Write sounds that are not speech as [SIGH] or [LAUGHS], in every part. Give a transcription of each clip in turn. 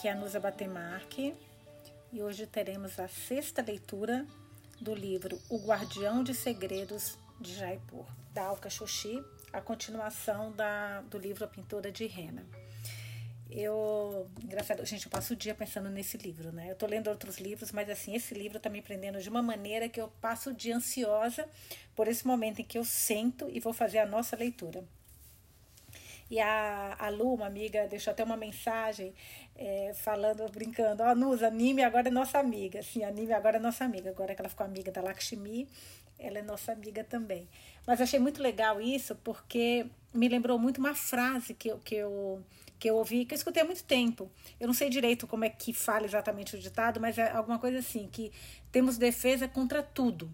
Aqui é a Nusa Batemarque e hoje teremos a sexta leitura do livro O Guardião de Segredos de Jaipur, da Alka Xoxi, a continuação da, do livro A Pintura de Rena. Eu, engraçado, gente, eu passo o dia pensando nesse livro, né? Eu tô lendo outros livros, mas assim, esse livro tá me prendendo de uma maneira que eu passo o dia ansiosa por esse momento em que eu sento e vou fazer a nossa leitura. E a, a Lu, uma amiga, deixou até uma mensagem é, falando, brincando, ó, oh, Nusa, anime agora é nossa amiga. Sim, anime agora é nossa amiga. Agora que ela ficou amiga da Lakshmi, ela é nossa amiga também. Mas achei muito legal isso, porque me lembrou muito uma frase que, que eu que eu ouvi, que eu escutei há muito tempo. Eu não sei direito como é que fala exatamente o ditado, mas é alguma coisa assim, que temos defesa contra tudo,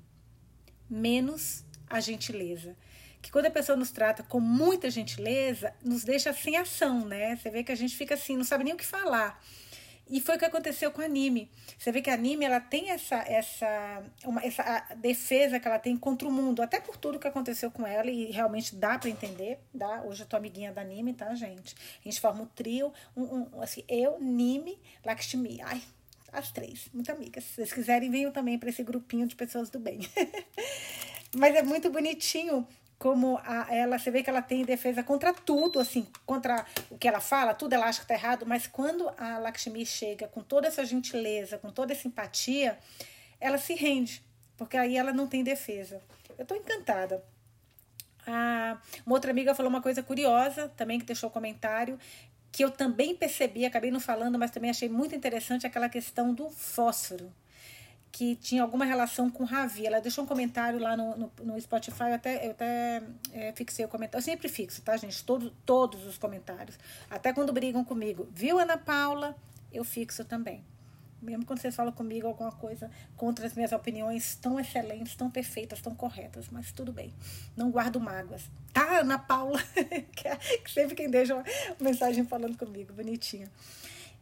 menos a gentileza que quando a pessoa nos trata com muita gentileza, nos deixa sem ação, né? Você vê que a gente fica assim, não sabe nem o que falar. E foi o que aconteceu com a anime. Você vê que a anime ela tem essa essa uma, essa defesa que ela tem contra o mundo, até por tudo que aconteceu com ela e realmente dá para entender, dá. Hoje eu tô amiguinha da anime, tá, gente? A gente forma um trio, um, um assim, eu, Nime, Lakshmi. Ai, as três, muito amigas. Se vocês quiserem, venham também para esse grupinho de pessoas do bem. [LAUGHS] Mas é muito bonitinho como a, ela, você vê que ela tem defesa contra tudo, assim, contra o que ela fala, tudo ela acha que tá errado, mas quando a Lakshmi chega com toda essa gentileza, com toda essa empatia, ela se rende, porque aí ela não tem defesa. Eu tô encantada. Ah, uma outra amiga falou uma coisa curiosa, também que deixou comentário, que eu também percebi, acabei não falando, mas também achei muito interessante aquela questão do fósforo que tinha alguma relação com Ravi. Ela deixou um comentário lá no, no, no Spotify, eu até, eu até é, fixei o comentário. Eu sempre fixo, tá, gente? Todo, todos os comentários. Até quando brigam comigo. Viu, Ana Paula? Eu fixo também. Mesmo quando vocês falam comigo alguma coisa contra as minhas opiniões tão excelentes, tão perfeitas, tão corretas, mas tudo bem. Não guardo mágoas. Tá, Ana Paula? [LAUGHS] que é sempre quem deixa uma mensagem falando comigo, bonitinha.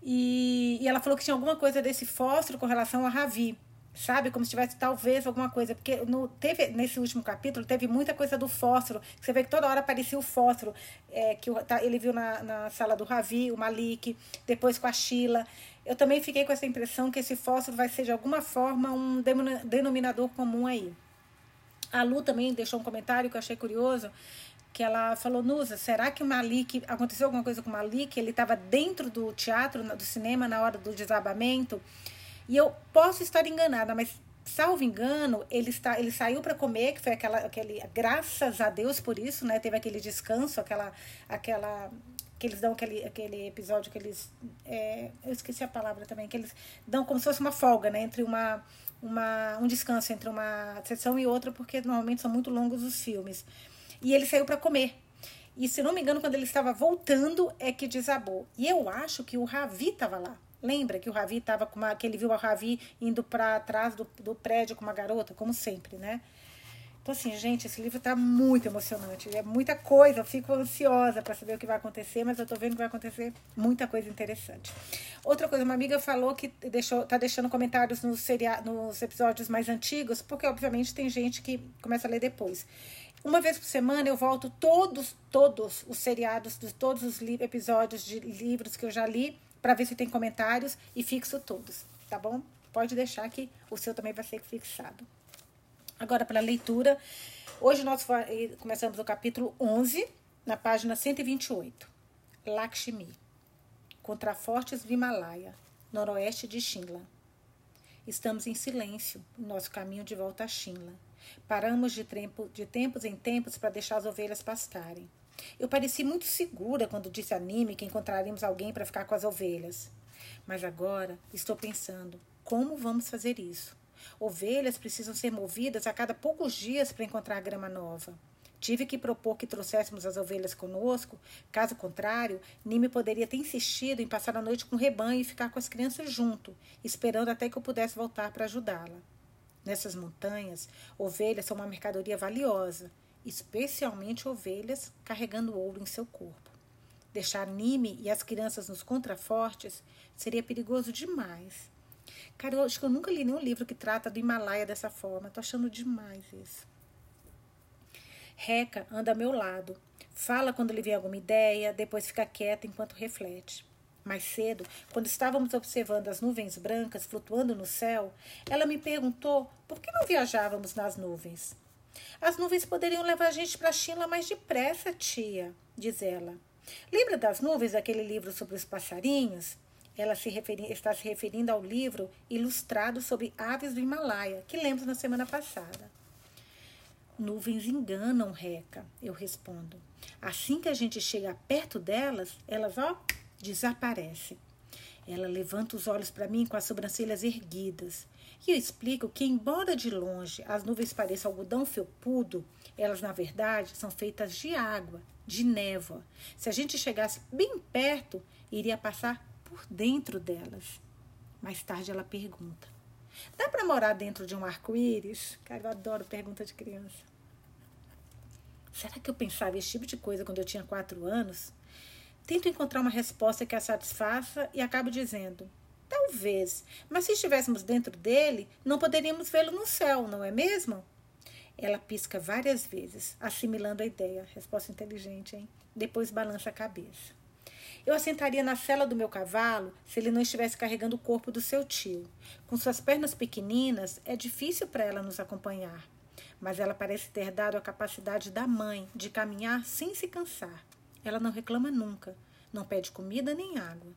E, e ela falou que tinha alguma coisa desse fósforo com relação a Ravi sabe? Como se tivesse talvez alguma coisa. Porque no, teve, nesse último capítulo teve muita coisa do fósforo. Você vê que toda hora aparecia o fósforo. É, que tá, ele viu na, na sala do Ravi, o Malik, depois com a Sheila. Eu também fiquei com essa impressão que esse fósforo vai ser de alguma forma um denominador comum aí. A Lu também deixou um comentário que eu achei curioso, que ela falou, Nusa, será que o Malik, aconteceu alguma coisa com o Malik? Ele estava dentro do teatro, do cinema, na hora do desabamento? E eu posso estar enganada, mas salvo engano, ele, está, ele saiu para comer, que foi aquela, aquele, graças a Deus por isso, né? Teve aquele descanso, aquela, aquela, que eles dão aquele, aquele episódio que eles, é, eu esqueci a palavra também, que eles dão como se fosse uma folga, né? Entre uma, uma, um descanso entre uma sessão e outra, porque normalmente são muito longos os filmes. E ele saiu para comer. E se não me engano, quando ele estava voltando, é que desabou. E eu acho que o Ravi estava lá. Lembra que o Ravi estava com uma. que ele viu o Ravi indo para trás do, do prédio com uma garota, como sempre, né? Então, assim, gente, esse livro está muito emocionante. É muita coisa, eu fico ansiosa para saber o que vai acontecer, mas eu estou vendo que vai acontecer muita coisa interessante. Outra coisa, uma amiga falou que deixou, tá deixando comentários nos, seria, nos episódios mais antigos, porque obviamente tem gente que começa a ler depois. Uma vez por semana eu volto todos, todos os seriados de todos os episódios de livros que eu já li para ver se tem comentários e fixo todos, tá bom? Pode deixar que o seu também vai ser fixado. Agora, para a leitura, hoje nós começamos o capítulo 11, na página 128. Lakshmi, Contrafortes do Himalaia, noroeste de Shimla. Estamos em silêncio em nosso caminho de volta a Shimla. Paramos de, de tempos em tempos para deixar as ovelhas pastarem. Eu pareci muito segura quando disse a Nime que encontraríamos alguém para ficar com as ovelhas. Mas agora estou pensando: como vamos fazer isso? Ovelhas precisam ser movidas a cada poucos dias para encontrar grama nova. Tive que propor que trouxéssemos as ovelhas conosco, caso contrário, Nime poderia ter insistido em passar a noite com o rebanho e ficar com as crianças junto, esperando até que eu pudesse voltar para ajudá-la. Nessas montanhas, ovelhas são uma mercadoria valiosa especialmente ovelhas, carregando ouro em seu corpo. Deixar Nime e as crianças nos contrafortes seria perigoso demais. Cara, eu acho que eu nunca li nenhum livro que trata do Himalaia dessa forma. Tô achando demais isso. Reca anda ao meu lado. Fala quando lhe vem alguma ideia, depois fica quieta enquanto reflete. Mais cedo, quando estávamos observando as nuvens brancas flutuando no céu, ela me perguntou por que não viajávamos nas nuvens. As nuvens poderiam levar a gente para a China mais depressa, tia, diz ela. Lembra das nuvens daquele livro sobre os passarinhos? Ela se está se referindo ao livro ilustrado sobre aves do Himalaia, que lemos na semana passada. Nuvens enganam, Reca, eu respondo. Assim que a gente chega perto delas, elas, ó, desaparece. Ela levanta os olhos para mim com as sobrancelhas erguidas. E eu explico que, embora de longe as nuvens pareçam algodão felpudo, elas, na verdade, são feitas de água, de névoa. Se a gente chegasse bem perto, iria passar por dentro delas. Mais tarde ela pergunta: Dá para morar dentro de um arco-íris? Cara, eu adoro pergunta de criança. Será que eu pensava esse tipo de coisa quando eu tinha quatro anos? Tento encontrar uma resposta que a satisfaça e acabo dizendo: talvez, mas se estivéssemos dentro dele, não poderíamos vê-lo no céu, não é mesmo? Ela pisca várias vezes, assimilando a ideia. Resposta inteligente, hein? Depois balança a cabeça. Eu assentaria na cela do meu cavalo se ele não estivesse carregando o corpo do seu tio. Com suas pernas pequeninas, é difícil para ela nos acompanhar. Mas ela parece ter dado a capacidade da mãe de caminhar sem se cansar. Ela não reclama nunca, não pede comida nem água.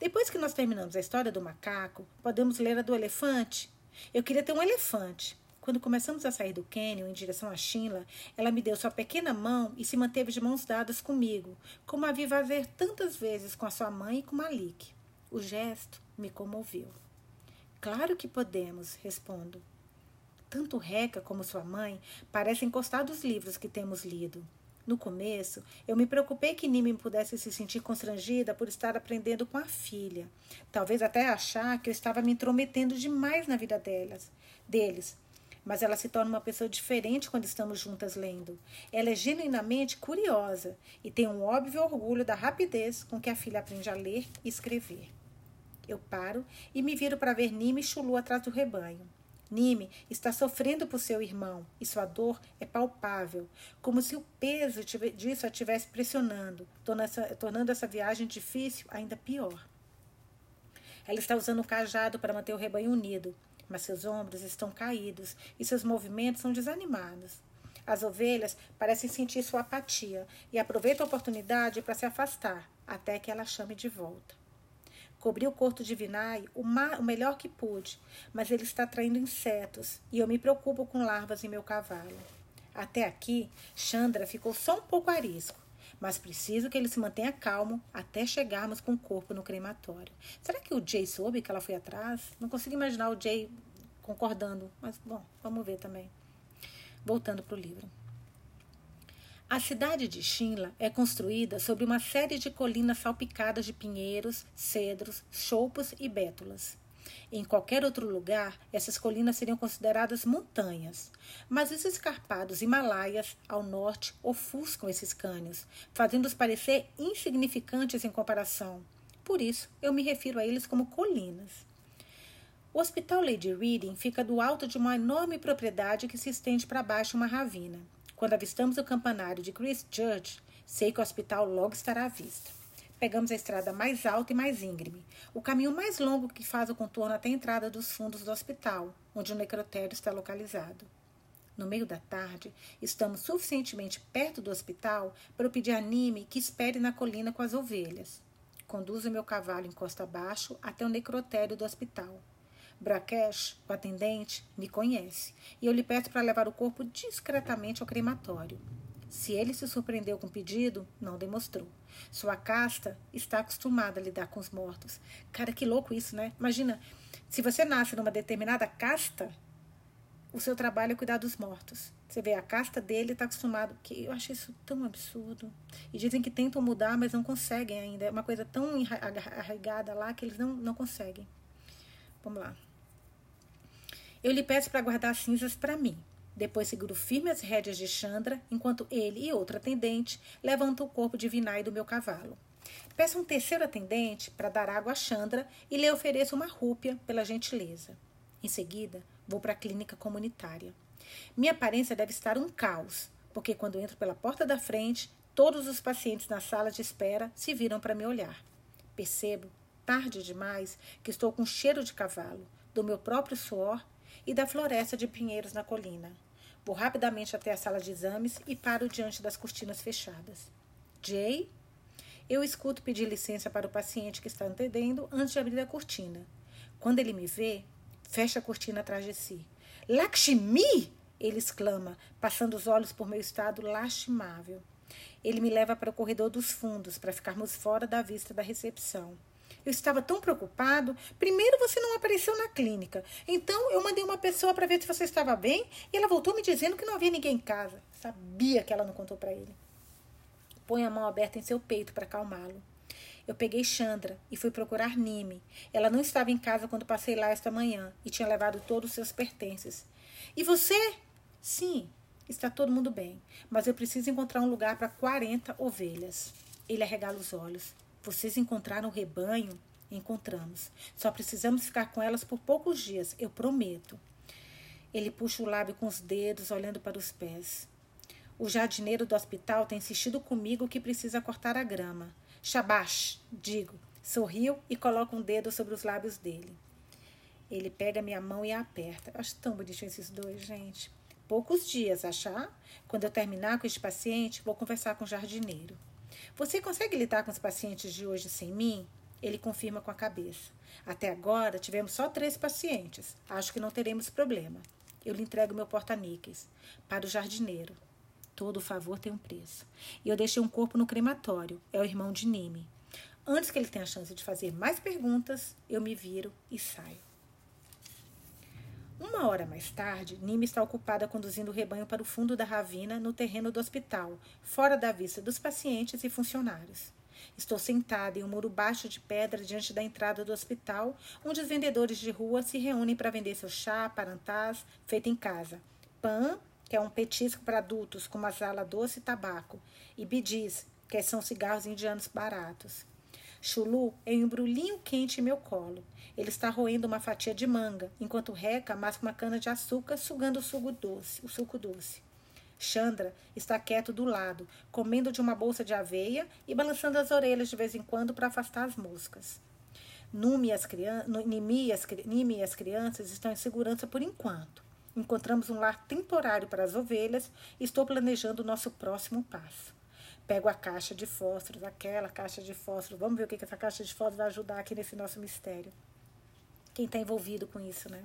Depois que nós terminamos a história do macaco, podemos ler a do elefante. Eu queria ter um elefante. Quando começamos a sair do cânion em direção à Shinla, ela me deu sua pequena mão e se manteve de mãos dadas comigo, como a vi fazer tantas vezes com a sua mãe e com Malik. O gesto me comoveu. Claro que podemos, respondo. Tanto Reca como sua mãe parecem gostar dos livros que temos lido. No começo, eu me preocupei que Nimi pudesse se sentir constrangida por estar aprendendo com a filha. Talvez até achar que eu estava me intrometendo demais na vida delas, deles. Mas ela se torna uma pessoa diferente quando estamos juntas lendo. Ela é genuinamente curiosa e tem um óbvio orgulho da rapidez com que a filha aprende a ler e escrever. Eu paro e me viro para ver Nimi e Chulu atrás do rebanho. Nime está sofrendo por seu irmão e sua dor é palpável, como se o peso disso a estivesse pressionando, tornando essa viagem difícil ainda pior. Ela está usando um cajado para manter o rebanho unido, mas seus ombros estão caídos e seus movimentos são desanimados. As ovelhas parecem sentir sua apatia e aproveitam a oportunidade para se afastar, até que ela chame de volta. Cobri o corpo de Vinay o, o melhor que pude, mas ele está atraindo insetos e eu me preocupo com larvas em meu cavalo. Até aqui, Chandra ficou só um pouco arisco, mas preciso que ele se mantenha calmo até chegarmos com o corpo no crematório. Será que o Jay soube que ela foi atrás? Não consigo imaginar o Jay concordando, mas bom, vamos ver também. Voltando para o livro. A cidade de Shinla é construída sobre uma série de colinas salpicadas de pinheiros, cedros, choupos e bétulas. Em qualquer outro lugar, essas colinas seriam consideradas montanhas, mas os escarpados Himalaias ao norte ofuscam esses cânions, fazendo-os parecer insignificantes em comparação. Por isso, eu me refiro a eles como colinas. O Hospital Lady Reading fica do alto de uma enorme propriedade que se estende para baixo uma ravina. Quando avistamos o campanário de Christchurch, sei que o hospital logo estará à vista. Pegamos a estrada mais alta e mais íngreme, o caminho mais longo que faz o contorno até a entrada dos fundos do hospital, onde o necrotério está localizado. No meio da tarde, estamos suficientemente perto do hospital para eu pedir a Nime que espere na colina com as ovelhas. Conduzo meu cavalo em costa abaixo até o necrotério do hospital. Brakesh, o atendente, me conhece e eu lhe peço para levar o corpo discretamente ao crematório. Se ele se surpreendeu com o pedido, não demonstrou. Sua casta está acostumada a lidar com os mortos. Cara, que louco isso, né? Imagina, se você nasce numa determinada casta, o seu trabalho é cuidar dos mortos. Você vê, a casta dele está acostumado. Que eu acho isso tão absurdo. E dizem que tentam mudar, mas não conseguem ainda. É uma coisa tão arraigada lá que eles não, não conseguem. Vamos lá. Eu lhe peço para guardar as cinzas para mim. Depois seguro firme as rédeas de Chandra, enquanto ele e outro atendente levantam o corpo de Vinay do meu cavalo. Peço um terceiro atendente para dar água a Chandra e lhe ofereço uma rúpia pela gentileza. Em seguida, vou para a clínica comunitária. Minha aparência deve estar um caos, porque quando entro pela porta da frente, todos os pacientes na sala de espera se viram para me olhar. Percebo, tarde demais, que estou com cheiro de cavalo, do meu próprio suor e da floresta de pinheiros na colina. Vou rapidamente até a sala de exames e paro diante das cortinas fechadas. Jay? Eu escuto pedir licença para o paciente que está antecedendo antes de abrir a cortina. Quando ele me vê, fecha a cortina atrás de si. Lakshmi! Ele exclama, passando os olhos por meu estado lastimável. Ele me leva para o corredor dos fundos, para ficarmos fora da vista da recepção. Eu estava tão preocupado. Primeiro você não apareceu na clínica. Então eu mandei uma pessoa para ver se você estava bem e ela voltou me dizendo que não havia ninguém em casa. Sabia que ela não contou para ele. Põe a mão aberta em seu peito para acalmá-lo. Eu peguei Chandra e fui procurar Nime. Ela não estava em casa quando passei lá esta manhã e tinha levado todos os seus pertences. E você? Sim, está todo mundo bem, mas eu preciso encontrar um lugar para 40 ovelhas. Ele arregala os olhos. Vocês encontraram o rebanho? Encontramos. Só precisamos ficar com elas por poucos dias, eu prometo. Ele puxa o lábio com os dedos, olhando para os pés. O jardineiro do hospital tem insistido comigo que precisa cortar a grama. Shabash, digo. Sorriu e coloca um dedo sobre os lábios dele. Ele pega minha mão e a aperta. Acho tão bonitinho esses dois, gente. Poucos dias, achar? Quando eu terminar com este paciente, vou conversar com o jardineiro. Você consegue lidar com os pacientes de hoje sem mim? Ele confirma com a cabeça. Até agora tivemos só três pacientes. Acho que não teremos problema. Eu lhe entrego meu porta-níqueis. Para o jardineiro. Todo favor tem um preço. E eu deixei um corpo no crematório. É o irmão de Nime. Antes que ele tenha a chance de fazer mais perguntas, eu me viro e saio. Uma hora mais tarde, Nime está ocupada conduzindo o rebanho para o fundo da ravina no terreno do hospital, fora da vista dos pacientes e funcionários. Estou sentada em um muro baixo de pedra diante da entrada do hospital, onde os vendedores de rua se reúnem para vender seu chá, parantás, feito em casa, pão, que é um petisco para adultos com masala doce e tabaco, e bidis, que são cigarros indianos baratos. Chulu é um embrulhinho quente em meu colo. Ele está roendo uma fatia de manga, enquanto Reca masca uma cana de açúcar, sugando o suco doce. O suco doce. Chandra está quieto do lado, comendo de uma bolsa de aveia e balançando as orelhas de vez em quando para afastar as moscas. Numi e as, Nimi e as crianças estão em segurança por enquanto. Encontramos um lar temporário para as ovelhas e estou planejando o nosso próximo passo. Pego a caixa de fósforos, aquela caixa de fósforos. Vamos ver o que, que essa caixa de fósforos vai ajudar aqui nesse nosso mistério. Quem está envolvido com isso, né?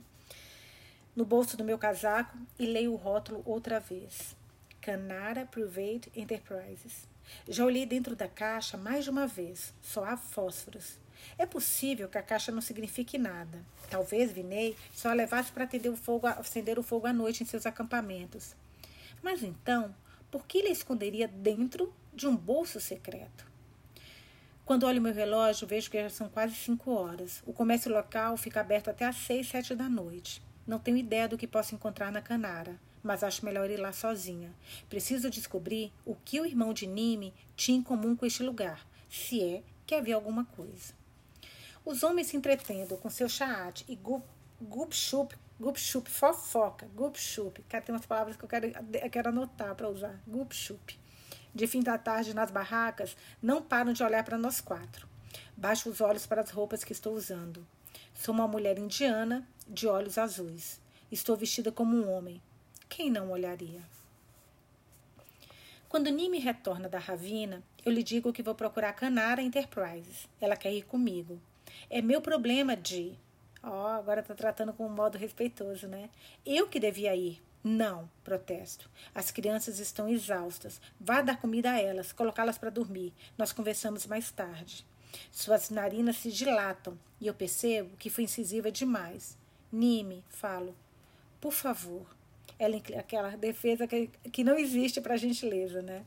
No bolso do meu casaco e leio o rótulo outra vez. Canara Private Enterprises. Já olhei dentro da caixa mais de uma vez. Só há fósforos. É possível que a caixa não signifique nada. Talvez Vinei só a levasse para acender o fogo, acender o fogo à noite em seus acampamentos. Mas então, por que ele a esconderia dentro de um bolso secreto. Quando olho meu relógio, vejo que já são quase cinco horas. O comércio local fica aberto até às seis, sete da noite. Não tenho ideia do que posso encontrar na Canara, mas acho melhor ir lá sozinha. Preciso descobrir o que o irmão de Nime tinha em comum com este lugar, se é que havia alguma coisa. Os homens se entretendo com seu chaate e gupchup, gupchup, fofoca, gupchup. Cara, tem umas palavras que eu quero, eu quero anotar para usar. Gupchup de fim da tarde nas barracas, não param de olhar para nós quatro. Baixo os olhos para as roupas que estou usando. Sou uma mulher indiana de olhos azuis. Estou vestida como um homem. Quem não olharia? Quando Nimi retorna da Ravina, eu lhe digo que vou procurar Canara Enterprises. Ela quer ir comigo. É meu problema de. Ó, oh, agora está tratando com um modo respeitoso, né? Eu que devia ir. Não, protesto. As crianças estão exaustas. Vá dar comida a elas, colocá-las para dormir. Nós conversamos mais tarde. Suas narinas se dilatam e eu percebo que fui incisiva demais. Nime, falo. Por favor. Ela aquela defesa que, que não existe para gentileza, né?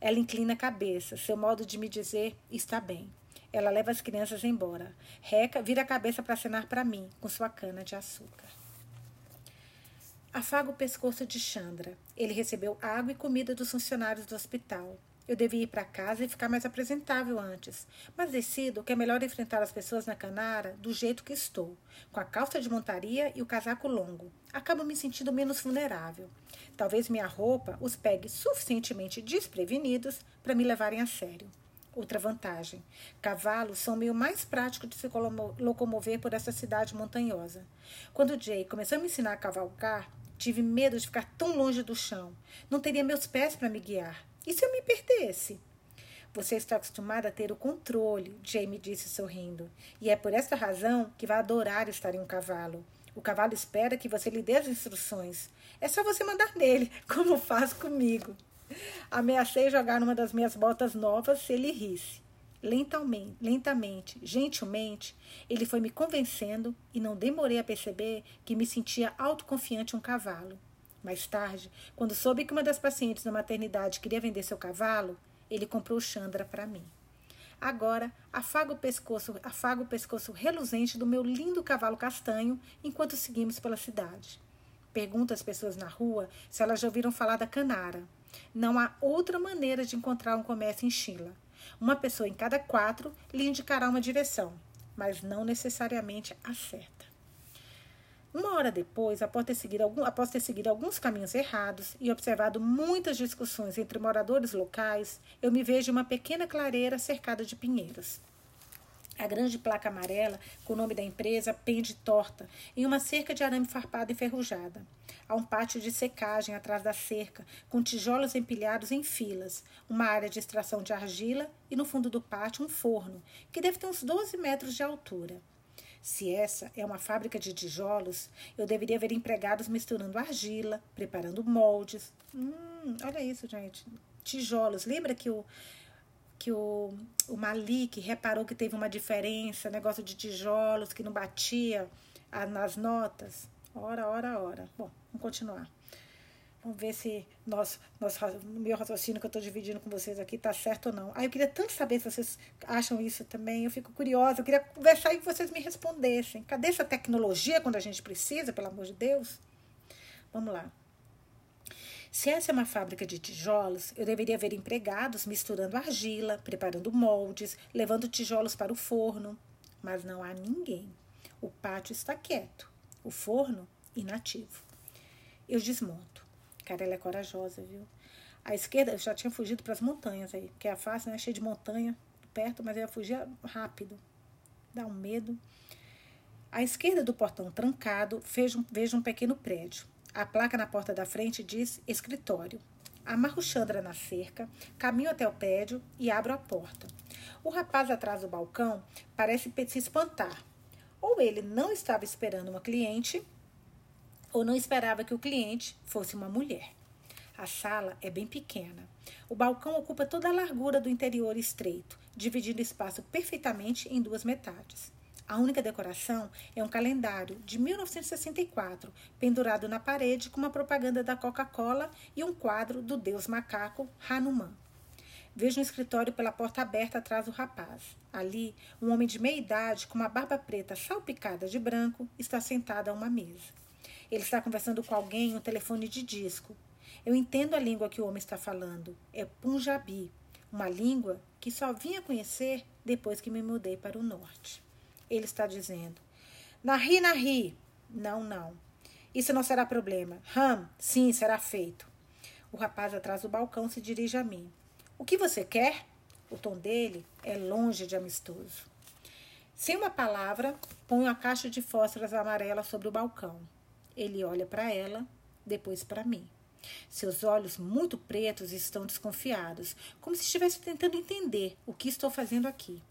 Ela inclina a cabeça. Seu modo de me dizer está bem. Ela leva as crianças embora. Reca vira a cabeça para acenar para mim com sua cana de açúcar. Afago o pescoço de Chandra. Ele recebeu água e comida dos funcionários do hospital. Eu devia ir para casa e ficar mais apresentável antes, mas decido que é melhor enfrentar as pessoas na Canara do jeito que estou, com a calça de montaria e o casaco longo. Acabo me sentindo menos vulnerável. Talvez minha roupa os pegue suficientemente desprevenidos para me levarem a sério. Outra vantagem: cavalos são o meio mais prático de se locomover por essa cidade montanhosa. Quando Jay começou a me ensinar a cavalgar, tive medo de ficar tão longe do chão. Não teria meus pés para me guiar. E se eu me perdesse? Você está acostumada a ter o controle, Jay me disse sorrindo. E é por esta razão que vai adorar estar em um cavalo. O cavalo espera que você lhe dê as instruções. É só você mandar nele, [LAUGHS] como faz comigo. Ameacei jogar numa das minhas botas novas se ele risse. Lentamente, lentamente, gentilmente, ele foi me convencendo e não demorei a perceber que me sentia autoconfiante um cavalo. Mais tarde, quando soube que uma das pacientes da maternidade queria vender seu cavalo, ele comprou Chandra para mim. Agora, afago o pescoço, afago o pescoço reluzente do meu lindo cavalo castanho enquanto seguimos pela cidade. Pergunto às pessoas na rua se elas já ouviram falar da Canara. Não há outra maneira de encontrar um comércio em Chila. Uma pessoa em cada quatro lhe indicará uma direção, mas não necessariamente a certa. Uma hora depois, após ter, seguido algum, após ter seguido alguns caminhos errados e observado muitas discussões entre moradores locais, eu me vejo em uma pequena clareira cercada de pinheiros. A grande placa amarela, com o nome da empresa, pende torta, em uma cerca de arame farpado enferrujada. Há um pátio de secagem atrás da cerca, com tijolos empilhados em filas, uma área de extração de argila e, no fundo do pátio, um forno, que deve ter uns 12 metros de altura. Se essa é uma fábrica de tijolos, eu deveria ver empregados misturando argila, preparando moldes. Hum, olha isso, gente. Tijolos. Lembra que o que o, o Malik reparou que teve uma diferença, negócio de tijolos que não batia a, nas notas. Ora, ora, ora. Bom, vamos continuar. Vamos ver se nosso, nosso, meu raciocínio que eu estou dividindo com vocês aqui está certo ou não. Ah, eu queria tanto saber se vocês acham isso também. Eu fico curiosa. Eu queria conversar e que vocês me respondessem. Cadê essa tecnologia quando a gente precisa, pelo amor de Deus? Vamos lá. Se essa é uma fábrica de tijolos, eu deveria ver empregados misturando argila, preparando moldes, levando tijolos para o forno. Mas não há ninguém. O pátio está quieto. O forno, inativo. Eu desmonto. Cara, ela é corajosa, viu? À esquerda, eu já tinha fugido para as montanhas aí, que é fácil, né? Cheio de montanha perto, mas eu ia fugir rápido. Dá um medo. À esquerda do portão trancado, vejo, vejo um pequeno prédio. A placa na porta da frente diz escritório. Amarro Chandra na cerca, caminho até o prédio e abro a porta. O rapaz atrás do balcão parece se espantar. Ou ele não estava esperando uma cliente, ou não esperava que o cliente fosse uma mulher. A sala é bem pequena. O balcão ocupa toda a largura do interior estreito, dividindo o espaço perfeitamente em duas metades. A única decoração é um calendário de 1964, pendurado na parede com uma propaganda da Coca-Cola e um quadro do deus macaco Hanuman. Vejo um escritório pela porta aberta atrás do rapaz. Ali, um homem de meia idade, com uma barba preta salpicada de branco, está sentado a uma mesa. Ele está conversando com alguém em um telefone de disco. Eu entendo a língua que o homem está falando. É Punjabi, uma língua que só vim a conhecer depois que me mudei para o norte. Ele está dizendo. Nahi, nahi. Não, não. Isso não será problema. Ram, sim, será feito. O rapaz atrás do balcão se dirige a mim. O que você quer? O tom dele é longe de amistoso. Sem uma palavra, ponho a caixa de fósforos amarela sobre o balcão. Ele olha para ela, depois para mim. Seus olhos muito pretos estão desconfiados, como se estivesse tentando entender o que estou fazendo aqui.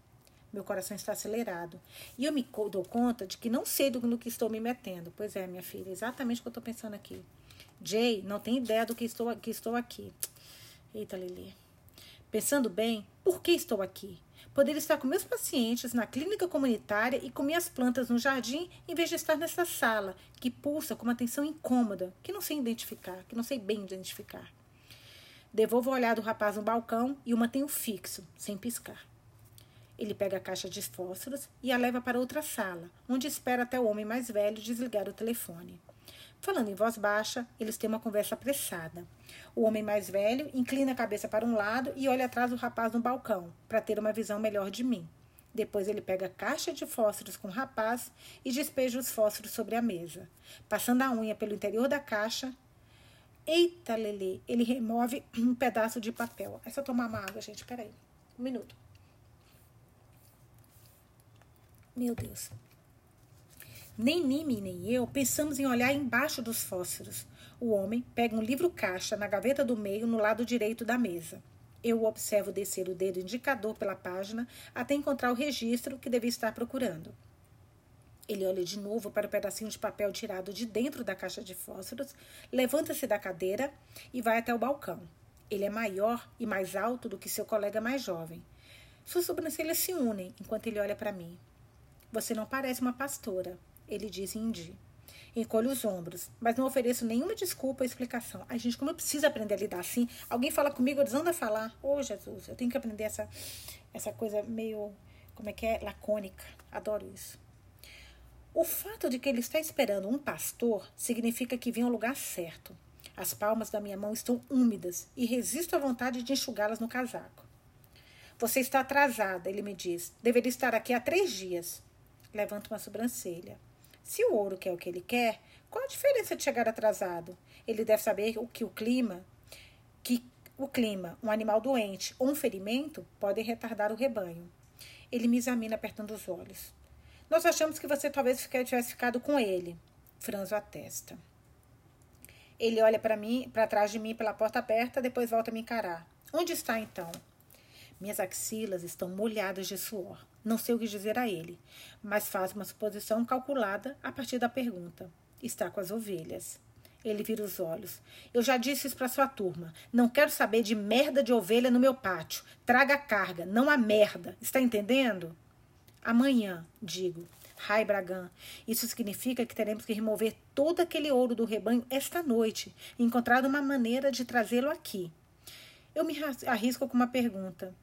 Meu coração está acelerado. E eu me dou conta de que não sei do no que estou me metendo. Pois é, minha filha, exatamente o que eu estou pensando aqui. Jay não tem ideia do que estou, que estou aqui. Eita, Lili. Pensando bem, por que estou aqui? Poderia estar com meus pacientes na clínica comunitária e com minhas plantas no jardim, em vez de estar nessa sala, que pulsa com uma tensão incômoda, que não sei identificar, que não sei bem identificar. Devolvo o olhar do rapaz no balcão e o mantenho fixo, sem piscar. Ele pega a caixa de fósforos e a leva para outra sala, onde espera até o homem mais velho desligar o telefone. Falando em voz baixa, eles têm uma conversa apressada. O homem mais velho inclina a cabeça para um lado e olha atrás do rapaz no balcão, para ter uma visão melhor de mim. Depois ele pega a caixa de fósforos com o rapaz e despeja os fósforos sobre a mesa. Passando a unha pelo interior da caixa. Eita, Lele! Ele remove um pedaço de papel. É só tomar uma água, gente. Peraí. Um minuto. Meu Deus. Nem Nimi nem eu pensamos em olhar embaixo dos fósforos. O homem pega um livro-caixa na gaveta do meio, no lado direito da mesa. Eu o observo descer o dedo indicador pela página até encontrar o registro que devia estar procurando. Ele olha de novo para o pedacinho de papel tirado de dentro da caixa de fósforos, levanta-se da cadeira e vai até o balcão. Ele é maior e mais alto do que seu colega mais jovem. Suas sobrancelhas se unem enquanto ele olha para mim. Você não parece uma pastora, ele diz em hindi. Encolho os ombros, mas não ofereço nenhuma desculpa ou explicação. Ai, gente, como eu preciso aprender a lidar assim? Alguém fala comigo, eles andam a falar. Ô, oh, Jesus, eu tenho que aprender essa, essa coisa meio, como é que é? Lacônica. Adoro isso. O fato de que ele está esperando um pastor significa que vem ao lugar certo. As palmas da minha mão estão úmidas e resisto à vontade de enxugá-las no casaco. Você está atrasada, ele me diz. Deveria estar aqui há três dias. Levanto uma sobrancelha. Se o ouro quer o que ele quer, qual a diferença de chegar atrasado? Ele deve saber o que o clima, que o clima, um animal doente ou um ferimento podem retardar o rebanho. Ele me examina apertando os olhos. Nós achamos que você talvez tivesse ficado com ele. Franzo a testa. Ele olha para mim, para trás de mim pela porta aberta, depois volta a me encarar. Onde está então? Minhas axilas estão molhadas de suor. Não sei o que dizer a ele, mas faz uma suposição calculada a partir da pergunta. Está com as ovelhas. Ele vira os olhos. Eu já disse isso para sua turma. Não quero saber de merda de ovelha no meu pátio. Traga carga, não a merda. Está entendendo? Amanhã, digo. Rai Bragan, isso significa que teremos que remover todo aquele ouro do rebanho esta noite e encontrar uma maneira de trazê-lo aqui. Eu me arrisco com uma pergunta.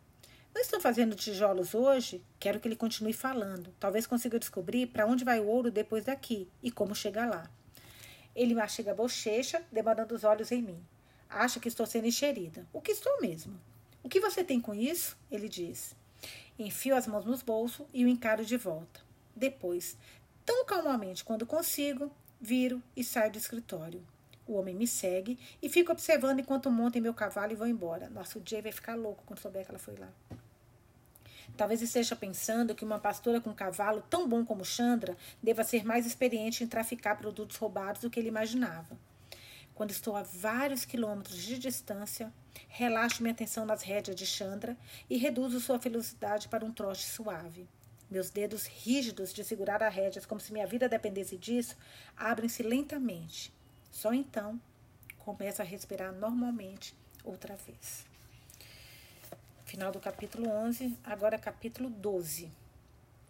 Não estão fazendo tijolos hoje? Quero que ele continue falando. Talvez consiga descobrir para onde vai o ouro depois daqui e como chegar lá. Ele mastiga a bochecha, demorando os olhos em mim. Acha que estou sendo enxerida. O que estou mesmo? O que você tem com isso? Ele diz. Enfio as mãos nos bolsos e o encaro de volta. Depois, tão calmamente quando consigo, viro e saio do escritório. O homem me segue e fico observando enquanto monto em meu cavalo e vou embora. Nosso Jay vai ficar louco quando souber que ela foi lá. Talvez esteja pensando que uma pastora com cavalo tão bom como Chandra deva ser mais experiente em traficar produtos roubados do que ele imaginava. Quando estou a vários quilômetros de distância, relaxo minha atenção nas rédeas de Chandra e reduzo sua velocidade para um trote suave. Meus dedos rígidos de segurar as rédeas como se minha vida dependesse disso abrem-se lentamente. Só então começo a respirar normalmente outra vez. Final do capítulo 11, agora capítulo 12,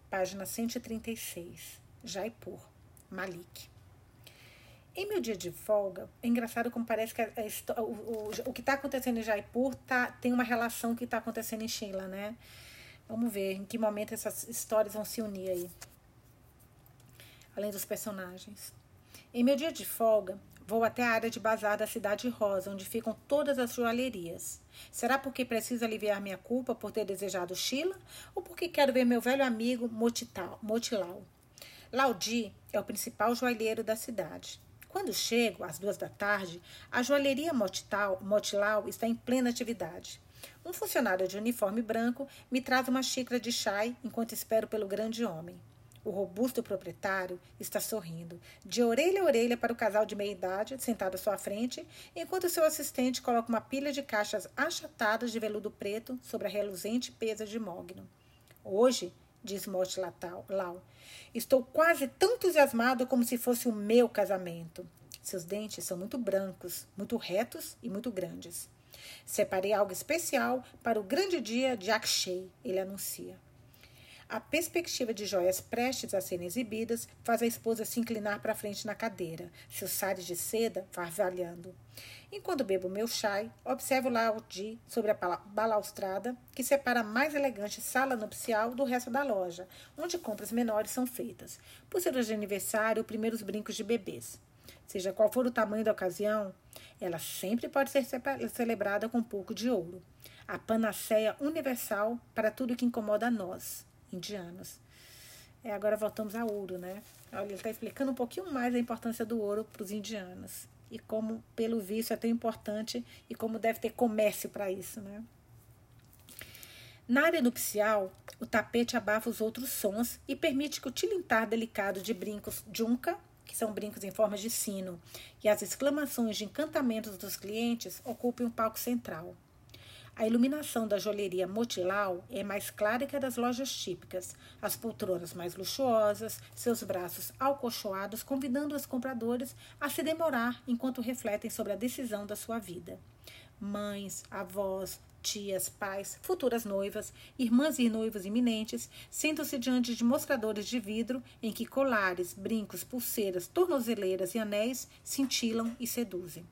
página 136, Jaipur, Malik. Em meu dia de folga, é engraçado como parece que a, a, o, o, o, que está acontecendo em Jaipur tá, tem uma relação que está acontecendo em Sheila, né? Vamos ver em que momento essas histórias vão se unir aí. Além dos personagens. Em meu dia de folga, vou até a área de bazar da cidade rosa, onde ficam todas as joalherias. Será porque preciso aliviar minha culpa por ter desejado Sheila? Ou porque quero ver meu velho amigo Motital, Motilau? Laudi é o principal joalheiro da cidade. Quando chego, às duas da tarde, a joalheria Motital, Motilau está em plena atividade. Um funcionário de uniforme branco me traz uma xícara de chá enquanto espero pelo grande homem. O robusto proprietário está sorrindo, de orelha a orelha para o casal de meia-idade sentado à sua frente, enquanto seu assistente coloca uma pilha de caixas achatadas de veludo preto sobre a reluzente pesa de mogno. Hoje, diz Morte Lau, Estou quase tão entusiasmado como se fosse o meu casamento. Seus dentes são muito brancos, muito retos e muito grandes. Separei algo especial para o grande dia de Akshay, ele anuncia. A perspectiva de joias prestes a serem exibidas faz a esposa se inclinar para frente na cadeira, seus sares de seda farvalhando. Enquanto bebo meu chai, observo o Laudi sobre a balaustrada que separa a mais elegante sala nupcial do resto da loja, onde compras menores são feitas. Ser de aniversário, primeiros brincos de bebês. Seja qual for o tamanho da ocasião, ela sempre pode ser celebrada com um pouco de ouro. A panaceia universal para tudo que incomoda a nós, indianos. É, agora voltamos ao ouro, né? Olha, ele está explicando um pouquinho mais a importância do ouro para os indianos e como, pelo visto, é tão importante e como deve ter comércio para isso, né? Na área nupcial, o tapete abafa os outros sons e permite que o tilintar delicado de brincos junca, que são brincos em forma de sino, e as exclamações de encantamentos dos clientes ocupem um palco central. A iluminação da joalheria Motilau é mais clara que a das lojas típicas, as poltronas mais luxuosas, seus braços alcochoados convidando os compradores a se demorar enquanto refletem sobre a decisão da sua vida. Mães, avós, tias, pais, futuras noivas, irmãs e noivos iminentes sentam-se diante de mostradores de vidro em que colares, brincos, pulseiras, tornozeleiras e anéis cintilam e seduzem.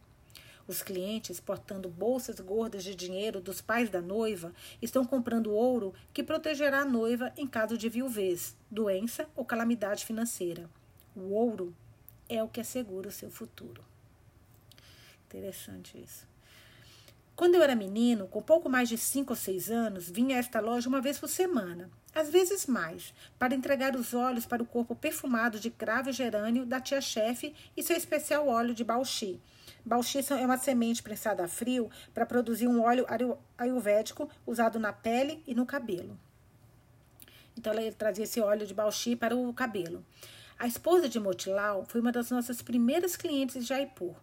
Os clientes, portando bolsas gordas de dinheiro dos pais da noiva, estão comprando ouro que protegerá a noiva em caso de viuvez, doença ou calamidade financeira. O ouro é o que assegura o seu futuro. Interessante isso. Quando eu era menino, com pouco mais de cinco ou seis anos, vinha a esta loja uma vez por semana, às vezes mais, para entregar os óleos para o corpo perfumado de cravo gerânio da tia-chefe e seu especial óleo de bauxi, Bauxi é uma semente prensada a frio para produzir um óleo ayurvédico usado na pele e no cabelo. Então, ele trazia esse óleo de bauxi para o cabelo. A esposa de Motilal foi uma das nossas primeiras clientes de Jaipur.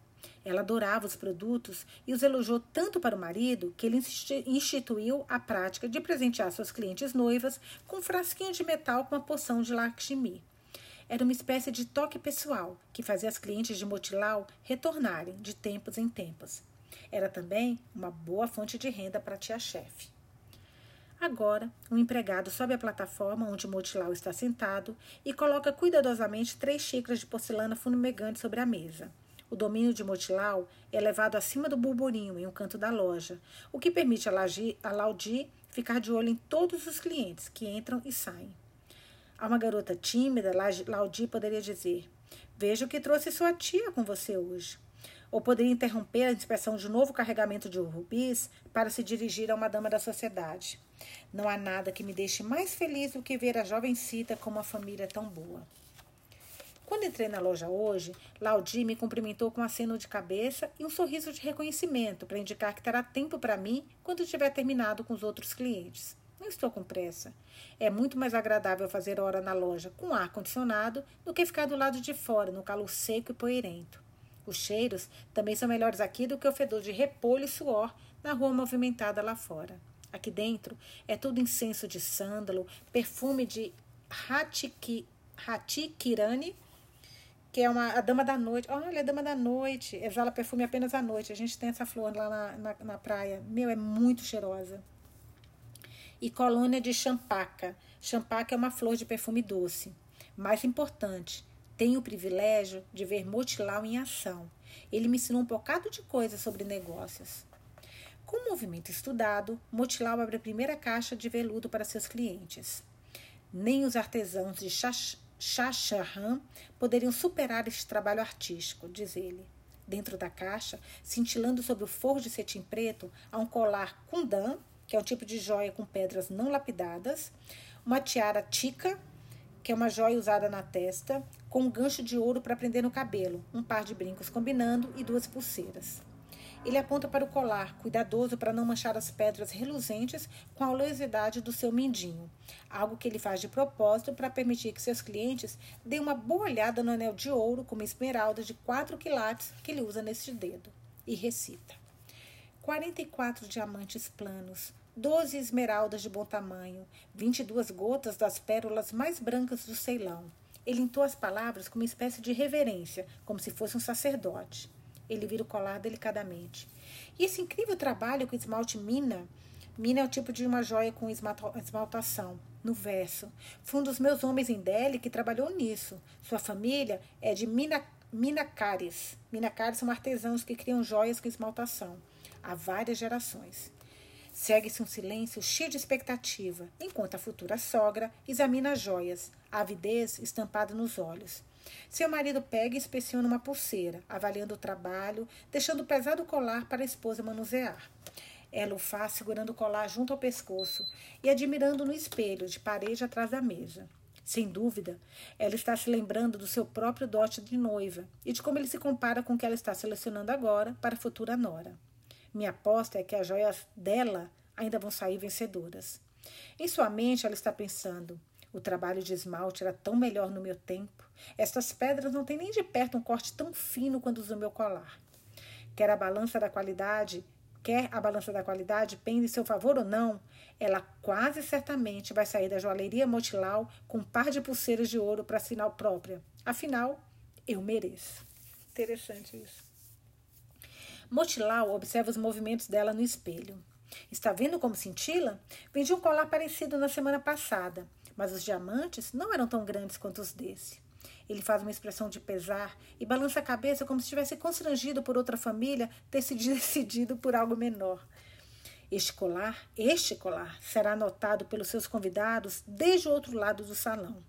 Ela adorava os produtos e os elogiou tanto para o marido que ele instituiu a prática de presentear suas clientes noivas com um frasquinho de metal com uma poção de Lakshmi. Era uma espécie de toque pessoal que fazia as clientes de Motilau retornarem de tempos em tempos. Era também uma boa fonte de renda para a tia-chefe. Agora, um empregado sobe a plataforma onde Motilau está sentado e coloca cuidadosamente três xícaras de porcelana fumegante sobre a mesa. O domínio de Motilau é levado acima do burburinho em um canto da loja, o que permite a Laudi ficar de olho em todos os clientes que entram e saem. A uma garota tímida, Laudi poderia dizer: Vejo que trouxe sua tia com você hoje. Ou poderia interromper a inspeção de um novo carregamento de rubis para se dirigir a uma dama da sociedade. Não há nada que me deixe mais feliz do que ver a jovem Cita com uma família tão boa. Quando entrei na loja hoje, Laudi me cumprimentou com um aceno de cabeça e um sorriso de reconhecimento para indicar que terá tempo para mim quando tiver terminado com os outros clientes. Não estou com pressa. É muito mais agradável fazer hora na loja com ar condicionado do que ficar do lado de fora, no calor seco e poeirento. Os cheiros também são melhores aqui do que o fedor de repolho e suor na rua movimentada lá fora. Aqui dentro é tudo incenso de sândalo, perfume de Hatikirani, que é uma, a dama da noite. Olha, a dama da noite. Exala perfume apenas à noite. A gente tem essa flor lá na, na, na praia. Meu, é muito cheirosa e colônia de champaca. Champaca é uma flor de perfume doce. Mais importante, tenho o privilégio de ver Motilau em ação. Ele me ensinou um bocado de coisas sobre negócios. Com o movimento estudado, Motilau abre a primeira caixa de veludo para seus clientes. Nem os artesãos de Chacharran poderiam superar este trabalho artístico, diz ele. Dentro da caixa, cintilando sobre o forro de cetim preto, há um colar kundan que é um tipo de joia com pedras não lapidadas, uma tiara tica, que é uma joia usada na testa, com um gancho de ouro para prender no cabelo, um par de brincos combinando e duas pulseiras. Ele aponta para o colar, cuidadoso para não manchar as pedras reluzentes com a oleosidade do seu mindinho, algo que ele faz de propósito para permitir que seus clientes deem uma boa olhada no anel de ouro com uma esmeralda de 4 quilates que ele usa neste dedo, e recita. 44 diamantes planos, 12 esmeraldas de bom tamanho, 22 gotas das pérolas mais brancas do Ceilão. Ele entoa as palavras com uma espécie de reverência, como se fosse um sacerdote. Ele vira o colar delicadamente. E esse incrível trabalho com esmalte mina, mina é o tipo de uma joia com esmaltação, no verso. Foi um dos meus homens em Delhi que trabalhou nisso. Sua família é de Mina, Minacares. Minacares são artesãos que criam joias com esmaltação há várias gerações. Segue-se um silêncio cheio de expectativa, enquanto a futura sogra examina as joias, a avidez estampada nos olhos. Seu marido pega e inspeciona uma pulseira, avaliando o trabalho, deixando o pesado colar para a esposa manusear. Ela o faz segurando o colar junto ao pescoço e admirando no espelho de parede atrás da mesa. Sem dúvida, ela está se lembrando do seu próprio dote de noiva e de como ele se compara com o que ela está selecionando agora para a futura nora. Minha aposta é que as joias dela ainda vão sair vencedoras. Em sua mente, ela está pensando: o trabalho de esmalte era tão melhor no meu tempo. Estas pedras não têm nem de perto um corte tão fino quanto os do meu colar. Quer a balança da qualidade, quer a balança da qualidade pende em seu favor ou não, ela quase certamente vai sair da joalheria Motilau com um par de pulseiras de ouro para sinal própria. Afinal, eu mereço. Interessante isso. Motilau observa os movimentos dela no espelho. Está vendo como cintila? Vendi um colar parecido na semana passada, mas os diamantes não eram tão grandes quanto os desse. Ele faz uma expressão de pesar e balança a cabeça como se estivesse constrangido por outra família ter se [LAUGHS] decidido por algo menor. Este colar, este colar, será notado pelos seus convidados desde o outro lado do salão.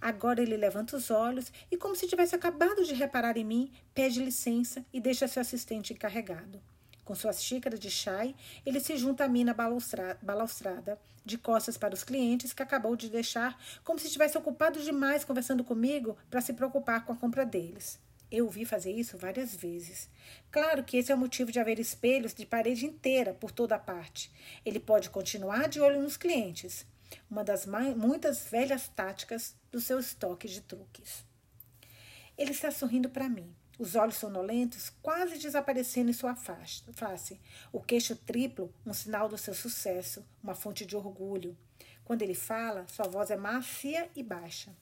Agora ele levanta os olhos e, como se tivesse acabado de reparar em mim, pede licença e deixa seu assistente encarregado. Com suas xícaras de chai, ele se junta a mim na balaustrada, de costas para os clientes que acabou de deixar, como se estivesse ocupado demais conversando comigo para se preocupar com a compra deles. Eu vi fazer isso várias vezes. Claro que esse é o motivo de haver espelhos de parede inteira por toda a parte. Ele pode continuar de olho nos clientes, uma das muitas velhas táticas do seu estoque de truques. Ele está sorrindo para mim os olhos sonolentos quase desaparecendo em sua face, o queixo triplo, um sinal do seu sucesso, uma fonte de orgulho. Quando ele fala, sua voz é macia e baixa.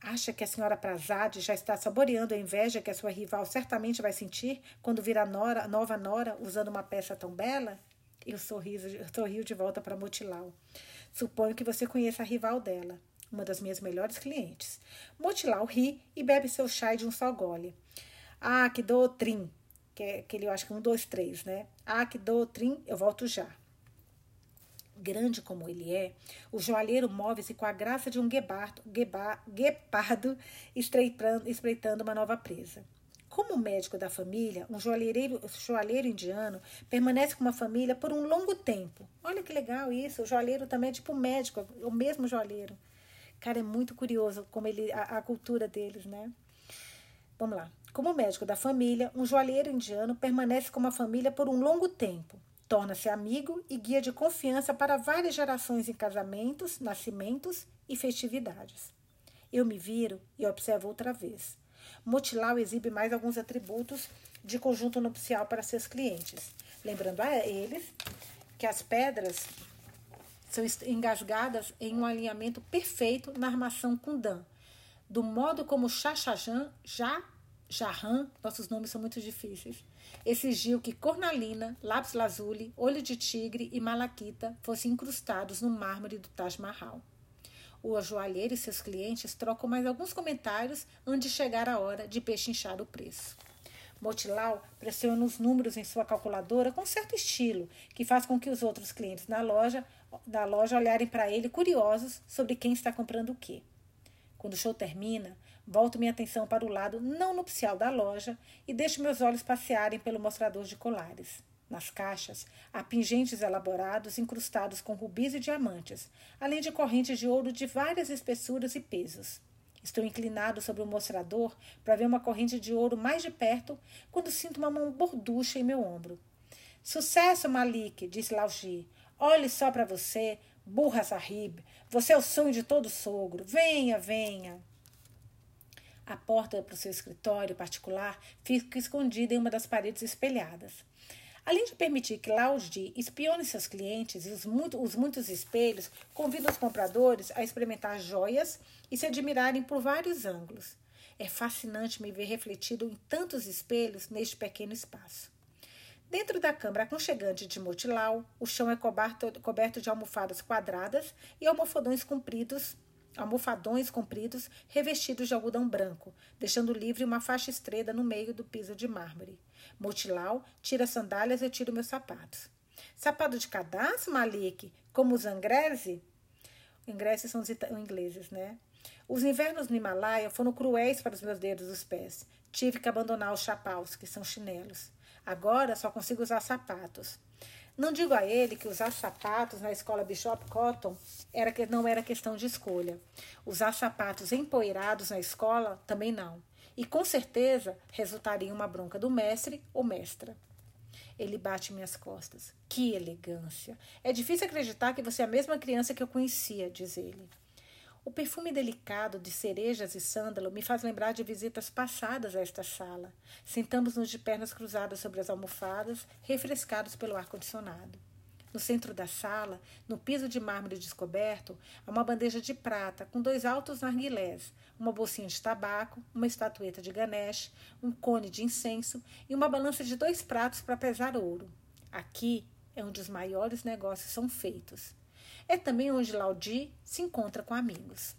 Acha que a senhora Prazade já está saboreando a inveja que a sua rival certamente vai sentir quando vir a nora, nova nora usando uma peça tão bela? Eu sorriso, sorrio de volta para Motilau. Suponho que você conheça a rival dela, uma das minhas melhores clientes. Motilau ri e bebe seu chá de um só gole. Ah, que doutrin. Que é aquele, eu acho que um, dois, três, né? Ah, que doutrin, eu volto já. Grande como ele é, o joalheiro move-se com a graça de um guepardo, guepardo espreitando, espreitando uma nova presa. Como médico da família, um joalheiro, joalheiro indiano permanece com uma família por um longo tempo. Olha que legal isso. O joalheiro também é tipo médico, o mesmo joalheiro. Cara, é muito curioso como ele a, a cultura deles, né? Vamos lá. Como médico da família, um joalheiro indiano permanece com a família por um longo tempo. Torna-se amigo e guia de confiança para várias gerações em casamentos, nascimentos e festividades. Eu me viro e observo outra vez. Motilau exibe mais alguns atributos de conjunto nupcial para seus clientes, lembrando a eles que as pedras são engasgadas em um alinhamento perfeito na armação Kundan, do modo como Chachajan já nossos nomes são muito difíceis, exigiu que cornalina, lápis lazuli, olho de tigre e malaquita fossem incrustados no mármore do Taj Mahal. O joalheiro e seus clientes trocam mais alguns comentários antes de chegar a hora de pechinchar o preço. Motilau pressiona os números em sua calculadora com certo estilo, que faz com que os outros clientes na loja, da loja olharem para ele curiosos sobre quem está comprando o quê. Quando o show termina, Volto minha atenção para o lado não nupcial da loja e deixo meus olhos passearem pelo mostrador de colares. Nas caixas, há pingentes elaborados incrustados com rubis e diamantes, além de correntes de ouro de várias espessuras e pesos. Estou inclinado sobre o mostrador para ver uma corrente de ouro mais de perto quando sinto uma mão borducha em meu ombro. Sucesso, Malik, disse Laugi. Olhe só para você, burra Sahib. Você é o sonho de todo sogro. Venha, venha. A porta para o seu escritório particular fica escondida em uma das paredes espelhadas. Além de permitir que Laudi espione seus clientes e os, muito, os muitos espelhos, convida os compradores a experimentar joias e se admirarem por vários ângulos. É fascinante me ver refletido em tantos espelhos neste pequeno espaço. Dentro da câmara aconchegante de Motilau, o chão é coberto, coberto de almofadas quadradas e almofadões compridos almofadões compridos revestidos de algodão branco, deixando livre uma faixa estreita no meio do piso de mármore. Motilau tira as sandálias e eu tiro meus sapatos. Sapato de cadastro, Malik, como os angrese? Ingressos são os ingleses, né? Os invernos no Himalaia foram cruéis para os meus dedos dos pés. Tive que abandonar os chapaus, que são chinelos. Agora só consigo usar sapatos. Não digo a ele que usar sapatos na escola Bishop Cotton era que não era questão de escolha. Usar sapatos empoeirados na escola também não. E com certeza resultaria uma bronca do mestre ou mestra. Ele bate minhas costas. Que elegância! É difícil acreditar que você é a mesma criança que eu conhecia, diz ele. O perfume delicado de cerejas e sândalo me faz lembrar de visitas passadas a esta sala. Sentamos-nos de pernas cruzadas sobre as almofadas, refrescados pelo ar-condicionado. No centro da sala, no piso de mármore descoberto, há uma bandeja de prata com dois altos narguilés, uma bolsinha de tabaco, uma estatueta de Ganesh, um cone de incenso e uma balança de dois pratos para pesar ouro. Aqui é onde os maiores negócios são feitos. É também onde Laudi se encontra com amigos.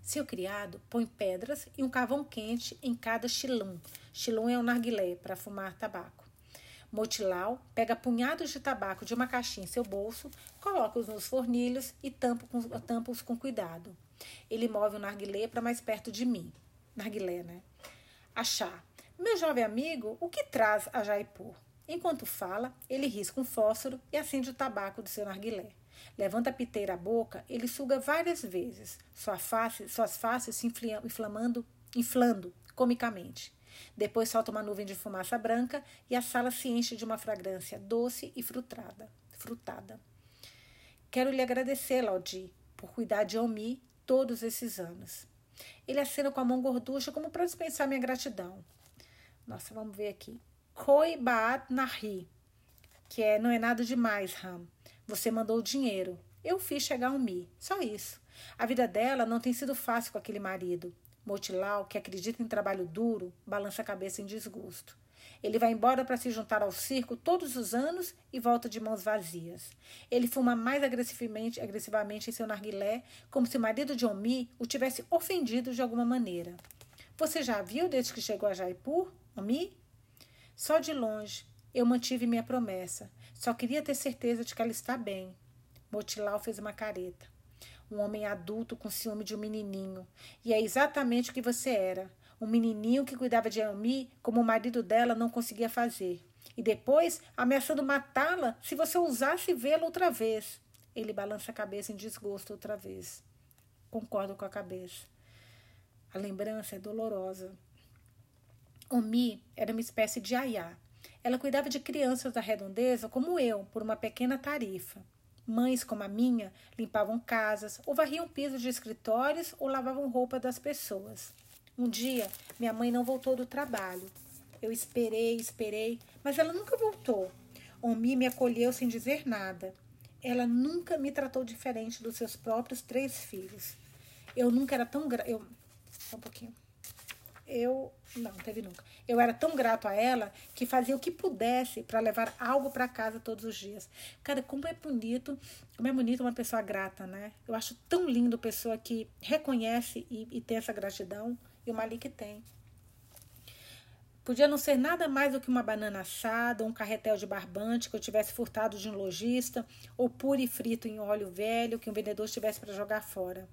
Seu criado põe pedras e um carvão quente em cada chilum. Chilum é um narguilé para fumar tabaco. Motilau pega punhados de tabaco de uma caixinha em seu bolso, coloca-os nos fornilhos e tampa-os tampa com cuidado. Ele move o narguilé para mais perto de mim. Narguilé, né? Achar. Meu jovem amigo, o que traz a Jaipur? Enquanto fala, ele risca um fósforo e acende o tabaco do seu narguilé. Levanta a piteira à boca, ele suga várias vezes, sua face, suas faces se inflamando, inflando comicamente. Depois solta uma nuvem de fumaça branca e a sala se enche de uma fragrância doce e frutada. frutada. Quero lhe agradecer, Laudi, por cuidar de Omi todos esses anos. Ele acena com a mão gorducha como para dispensar minha gratidão. Nossa, vamos ver aqui. Koi Baat Nahi, que é não é nada demais, Ram. Você mandou o dinheiro. Eu fiz chegar um Mi. Só isso. A vida dela não tem sido fácil com aquele marido. Motilau, que acredita em trabalho duro, balança a cabeça em desgosto. Ele vai embora para se juntar ao circo todos os anos e volta de mãos vazias. Ele fuma mais agressivamente, agressivamente em seu narguilé, como se o marido de Omi o tivesse ofendido de alguma maneira. Você já viu desde que chegou a Jaipur, Omi? Só de longe eu mantive minha promessa. Só queria ter certeza de que ela está bem. Motilau fez uma careta. Um homem adulto com ciúme de um menininho. E é exatamente o que você era. Um menininho que cuidava de Ami como o marido dela não conseguia fazer. E depois ameaçando matá-la se você ousasse vê-la outra vez. Ele balança a cabeça em desgosto outra vez. Concordo com a cabeça. A lembrança é dolorosa. Omi era uma espécie de aiá. Ela cuidava de crianças da redondeza como eu, por uma pequena tarifa. Mães como a minha limpavam casas, ou varriam pisos de escritórios, ou lavavam roupa das pessoas. Um dia, minha mãe não voltou do trabalho. Eu esperei, esperei, mas ela nunca voltou. Omi me acolheu sem dizer nada. Ela nunca me tratou diferente dos seus próprios três filhos. Eu nunca era tão gra... eu um pouquinho. Eu não, teve nunca. Eu era tão grato a ela que fazia o que pudesse para levar algo para casa todos os dias. Cara, como é bonito, como é bonito uma pessoa grata, né? Eu acho tão lindo pessoa que reconhece e, e tem essa gratidão. E o Malik tem. Podia não ser nada mais do que uma banana assada, um carretel de barbante que eu tivesse furtado de um lojista, ou puro e frito em óleo velho que um vendedor tivesse para jogar fora.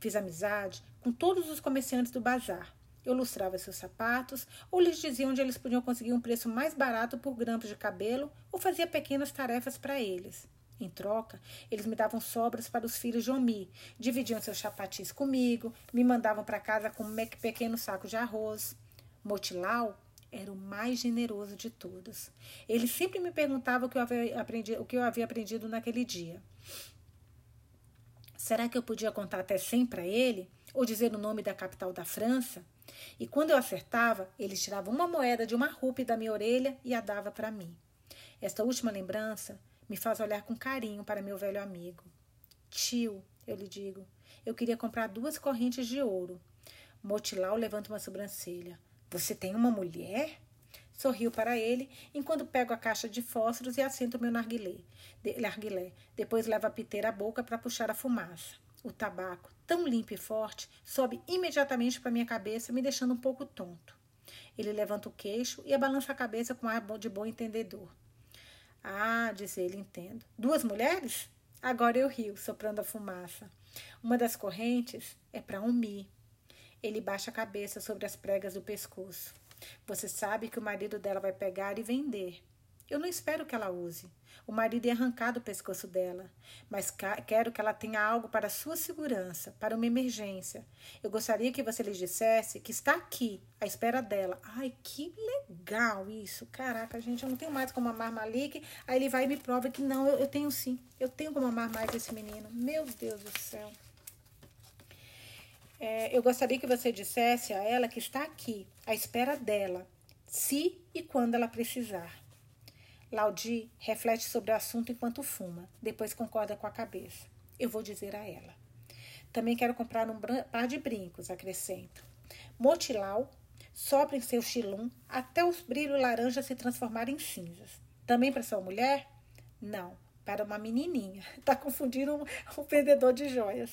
Fiz amizade com todos os comerciantes do bazar. Eu lustrava seus sapatos, ou lhes dizia onde eles podiam conseguir um preço mais barato por grampos de cabelo, ou fazia pequenas tarefas para eles. Em troca, eles me davam sobras para os filhos de Omi, dividiam seus chapatis comigo, me mandavam para casa com um pequeno saco de arroz. Motilau era o mais generoso de todos. Ele sempre me perguntava o que eu havia aprendido, o que eu havia aprendido naquele dia. Será que eu podia contar até 100 para ele? Ou dizer o nome da capital da França? E quando eu acertava, ele tirava uma moeda de uma rúpia da minha orelha e a dava para mim. Esta última lembrança me faz olhar com carinho para meu velho amigo. Tio, eu lhe digo, eu queria comprar duas correntes de ouro. Motilau levanta uma sobrancelha. Você tem uma mulher? Sorriu para ele, enquanto pego a caixa de fósforos e assento meu narguilé. De, narguilé. Depois levo a piteira à boca para puxar a fumaça. O tabaco, tão limpo e forte, sobe imediatamente para minha cabeça, me deixando um pouco tonto. Ele levanta o queixo e abalança a cabeça com ar de bom entendedor. Ah, diz ele, entendo. Duas mulheres? Agora eu rio, soprando a fumaça. Uma das correntes é para um mi. Ele baixa a cabeça sobre as pregas do pescoço. Você sabe que o marido dela vai pegar e vender. Eu não espero que ela use. O marido é arrancado o pescoço dela, mas quero que ela tenha algo para sua segurança, para uma emergência. Eu gostaria que você lhe dissesse que está aqui, à espera dela. Ai, que legal isso. Caraca, gente, eu não tenho mais como amar Malik. Aí ele vai e me prova que não, eu, eu tenho sim. Eu tenho como amar mais esse menino. Meu Deus do céu. É, eu gostaria que você dissesse a ela que está aqui, à espera dela, se e quando ela precisar. Laudi reflete sobre o assunto enquanto fuma, depois concorda com a cabeça. Eu vou dizer a ela. Também quero comprar um par de brincos, acrescento. Motilau sopra em seu chilum até os brilhos laranja se transformarem em cinzas. Também para sua mulher? Não, para uma menininha. Está [LAUGHS] confundindo um, um vendedor de joias.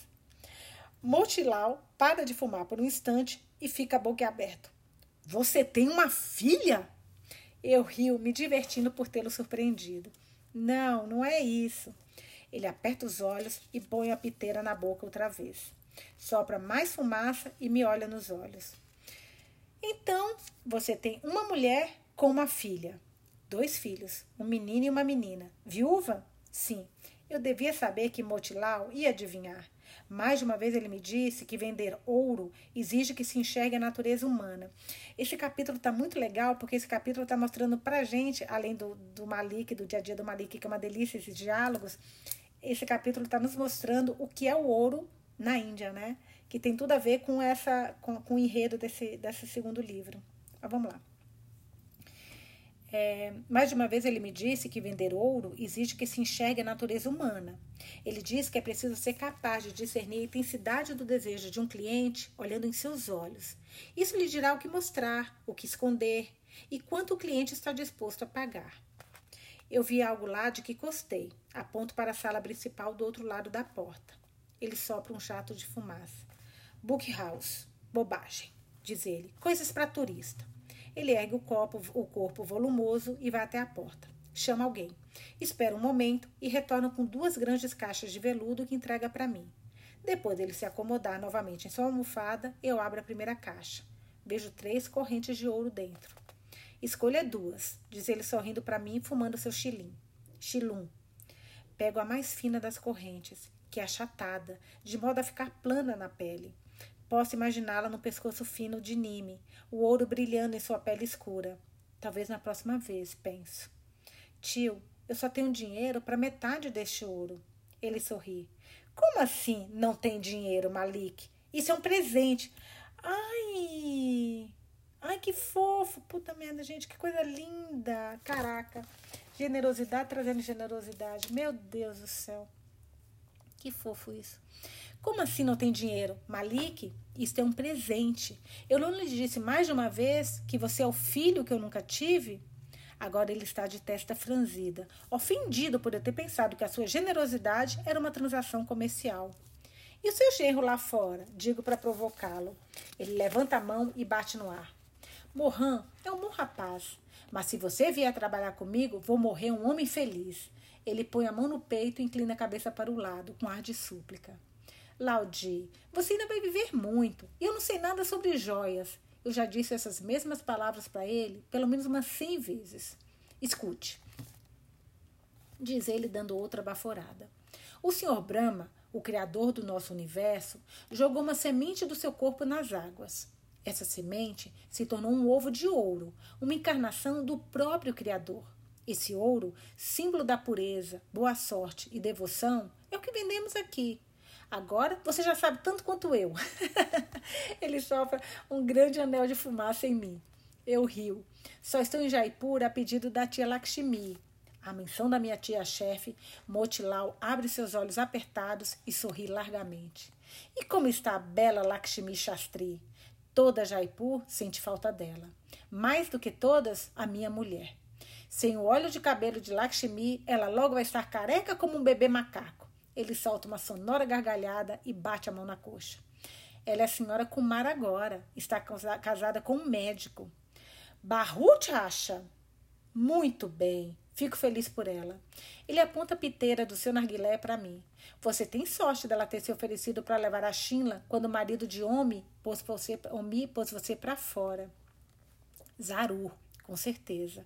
Motilau para de fumar por um instante e fica boquiaberto. Você tem uma filha? Eu rio, me divertindo por tê-lo surpreendido. Não, não é isso. Ele aperta os olhos e põe a piteira na boca outra vez. Sopra mais fumaça e me olha nos olhos. Então, você tem uma mulher com uma filha. Dois filhos, um menino e uma menina. Viúva? Sim. Eu devia saber que Motilau ia adivinhar. Mais de uma vez ele me disse que vender ouro exige que se enxergue a natureza humana. Esse capítulo está muito legal porque esse capítulo está mostrando para gente, além do, do Malik, do dia a dia do Malik, que é uma delícia esses diálogos, esse capítulo está nos mostrando o que é o ouro na Índia, né? Que tem tudo a ver com essa com, com o enredo desse, desse segundo livro. Mas vamos lá. É, mais de uma vez ele me disse que vender ouro exige que se enxergue a natureza humana. Ele diz que é preciso ser capaz de discernir a intensidade do desejo de um cliente olhando em seus olhos. Isso lhe dirá o que mostrar, o que esconder e quanto o cliente está disposto a pagar. Eu vi algo lá de que gostei. Aponto para a sala principal do outro lado da porta. Ele sopra um jato de fumaça. Book House. Bobagem, diz ele. Coisas para turista. Ele ergue o, copo, o corpo volumoso e vai até a porta. Chama alguém. Espera um momento e retorna com duas grandes caixas de veludo que entrega para mim. Depois dele se acomodar novamente em sua almofada, eu abro a primeira caixa. Vejo três correntes de ouro dentro. Escolha duas, diz ele sorrindo para mim, fumando seu chilim. Chilum. Pego a mais fina das correntes, que é achatada, de modo a ficar plana na pele. Posso imaginá-la no pescoço fino de Nime, o ouro brilhando em sua pele escura. Talvez na próxima vez, penso. Tio, eu só tenho dinheiro para metade deste ouro. Ele sorri. Como assim não tem dinheiro, Malik? Isso é um presente. Ai! Ai, que fofo! Puta merda, gente, que coisa linda! Caraca! Generosidade trazendo generosidade. Meu Deus do céu. Que fofo isso. Como assim não tem dinheiro? Malik, isto é um presente. Eu não lhe disse mais de uma vez que você é o filho que eu nunca tive? Agora ele está de testa franzida, ofendido por eu ter pensado que a sua generosidade era uma transação comercial. E o seu genro lá fora? Digo para provocá-lo. Ele levanta a mão e bate no ar. Mohan é um bom rapaz, mas se você vier trabalhar comigo, vou morrer um homem feliz. Ele põe a mão no peito e inclina a cabeça para o lado, com ar de súplica. Laudi, você ainda vai viver muito. Eu não sei nada sobre joias. Eu já disse essas mesmas palavras para ele pelo menos umas cem vezes. Escute, diz ele dando outra baforada. O Sr. Brahma, o criador do nosso universo, jogou uma semente do seu corpo nas águas. Essa semente se tornou um ovo de ouro, uma encarnação do próprio Criador. Esse ouro, símbolo da pureza, boa sorte e devoção, é o que vendemos aqui. Agora você já sabe tanto quanto eu. [LAUGHS] Ele sopra um grande anel de fumaça em mim. Eu rio. Só estou em Jaipur a pedido da tia Lakshmi. A menção da minha tia-chefe, Motilal abre seus olhos apertados e sorri largamente. E como está a bela Lakshmi Shastri? Toda Jaipur sente falta dela. Mais do que todas, a minha mulher. Sem o óleo de cabelo de Lakshmi, ela logo vai estar careca como um bebê macaco. Ele solta uma sonora gargalhada e bate a mão na coxa. Ela é a senhora Kumar agora. Está casada com um médico. Barrut acha? Muito bem. Fico feliz por ela. Ele aponta a piteira do seu narguilé para mim. Você tem sorte dela ter se oferecido para levar a Shinla quando o marido de Omi pôs você, Omi pôs você para fora. Zaru, com certeza.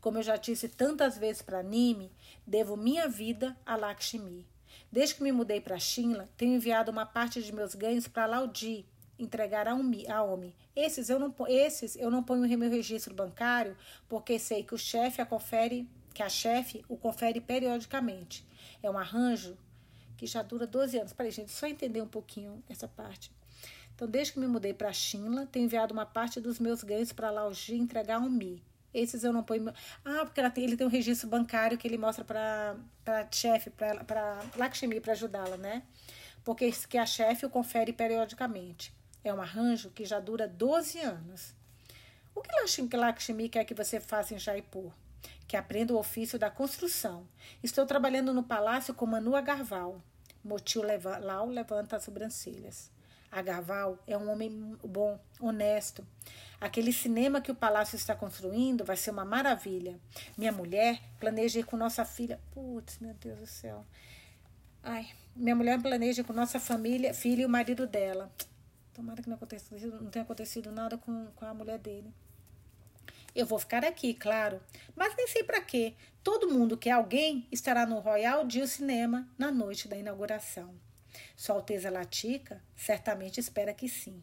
Como eu já disse tantas vezes para Nime, devo minha vida a Lakshmi. Desde que me mudei para Shinla, tenho enviado uma parte de meus ganhos para Laudi, entregar a Omi, a Omi. Esses eu não esses eu não ponho no meu registro bancário, porque sei que o chefe a confere, que a chefe o confere periodicamente. É um arranjo que já dura 12 anos. Peraí, gente, só entender um pouquinho essa parte. Então, desde que me mudei para Shinla, tenho enviado uma parte dos meus ganhos para Laoji entregar a Mi. Esses eu não ponho. Ah, porque tem, ele tem um registro bancário que ele mostra para a chefe, para Lakshmi, para ajudá-la, né? Porque que a chefe o confere periodicamente. É um arranjo que já dura 12 anos. O que Lakshmi quer que você faça em Jaipur? Que aprenda o ofício da construção. Estou trabalhando no palácio com Manu Agarwal. Motil Lau levanta as sobrancelhas. Agarwal é um homem bom, honesto. Aquele cinema que o palácio está construindo vai ser uma maravilha. Minha mulher planeja ir com nossa filha. Putz, meu Deus do céu. Ai, minha mulher planeja ir com nossa família, filha e o marido dela. Tomara que não, não tenha acontecido nada com, com a mulher dele. Eu vou ficar aqui, claro, mas nem sei para quê. Todo mundo que é alguém estará no Royal Dio Cinema na noite da inauguração. Sua Alteza Latica certamente espera que sim.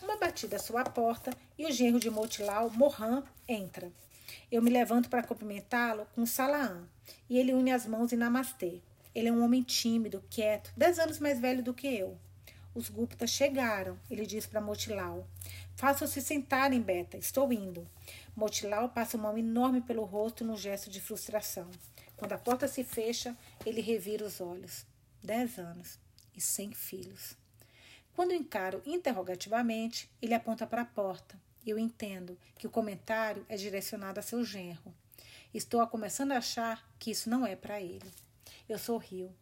Uma batida à sua porta e o genro de Motilau, Mohan, entra. Eu me levanto para cumprimentá-lo com Salaam e ele une as mãos em namastê. Ele é um homem tímido, quieto, dez anos mais velho do que eu. Os Guptas chegaram, ele diz para Motilau. Faça-se sentarem, Beta, estou indo. Motilau passa uma mão enorme pelo rosto num gesto de frustração. Quando a porta se fecha, ele revira os olhos. Dez anos e sem filhos. Quando encaro interrogativamente, ele aponta para a porta. Eu entendo que o comentário é direcionado a seu genro. Estou começando a achar que isso não é para ele. Eu sorrio.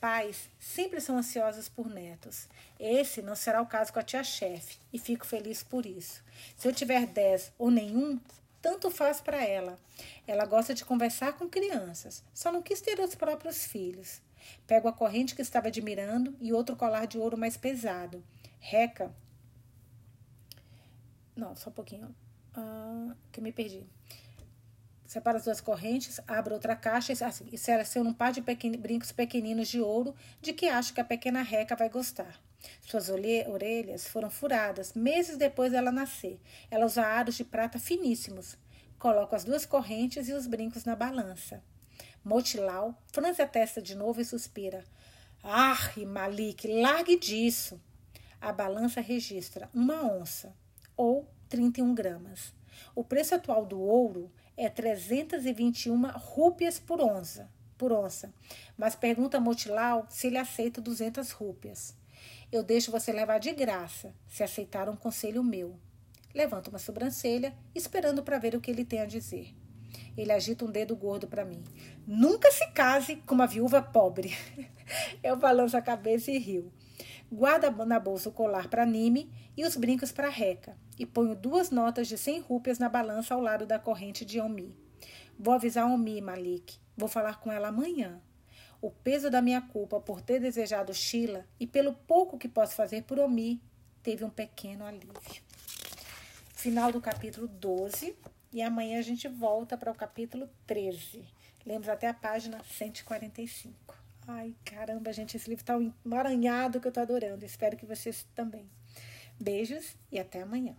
Pais sempre são ansiosos por netos. Esse não será o caso com a tia-chefe e fico feliz por isso. Se eu tiver dez ou nenhum, tanto faz para ela. Ela gosta de conversar com crianças, só não quis ter os próprios filhos. Pego a corrente que estava admirando e outro colar de ouro mais pesado. Reca. Não, só um pouquinho. Ah, que me perdi. Separa as duas correntes, abre outra caixa e seleciona um par de pequen, brincos pequeninos de ouro de que acho que a pequena Reca vai gostar. Suas orelhas foram furadas meses depois dela nascer. Ela usa aros de prata finíssimos. Coloco as duas correntes e os brincos na balança. Motilau franze a testa de novo e suspira. Ah, Malik, largue disso. A balança registra uma onça, ou 31 gramas. O preço atual do ouro é 321 rúpias por onça, por onça. Mas pergunta a Motilau se ele aceita 200 rúpias. Eu deixo você levar de graça, se aceitar um conselho meu. Levanta uma sobrancelha, esperando para ver o que ele tem a dizer. Ele agita um dedo gordo para mim. Nunca se case com uma viúva pobre. [LAUGHS] Eu balanço a cabeça e rio. Guarda na bolsa o colar para Nime e os brincos para Reca. E ponho duas notas de cem rúpias na balança ao lado da corrente de Omi. Vou avisar Omi, Malik. Vou falar com ela amanhã. O peso da minha culpa por ter desejado Sheila e pelo pouco que posso fazer por Omi teve um pequeno alívio. Final do capítulo 12. E amanhã a gente volta para o capítulo 13. Lemos até a página 145. Ai, caramba, gente, esse livro tá um emaranhado que eu tô adorando. Espero que vocês também. Beijos e até amanhã.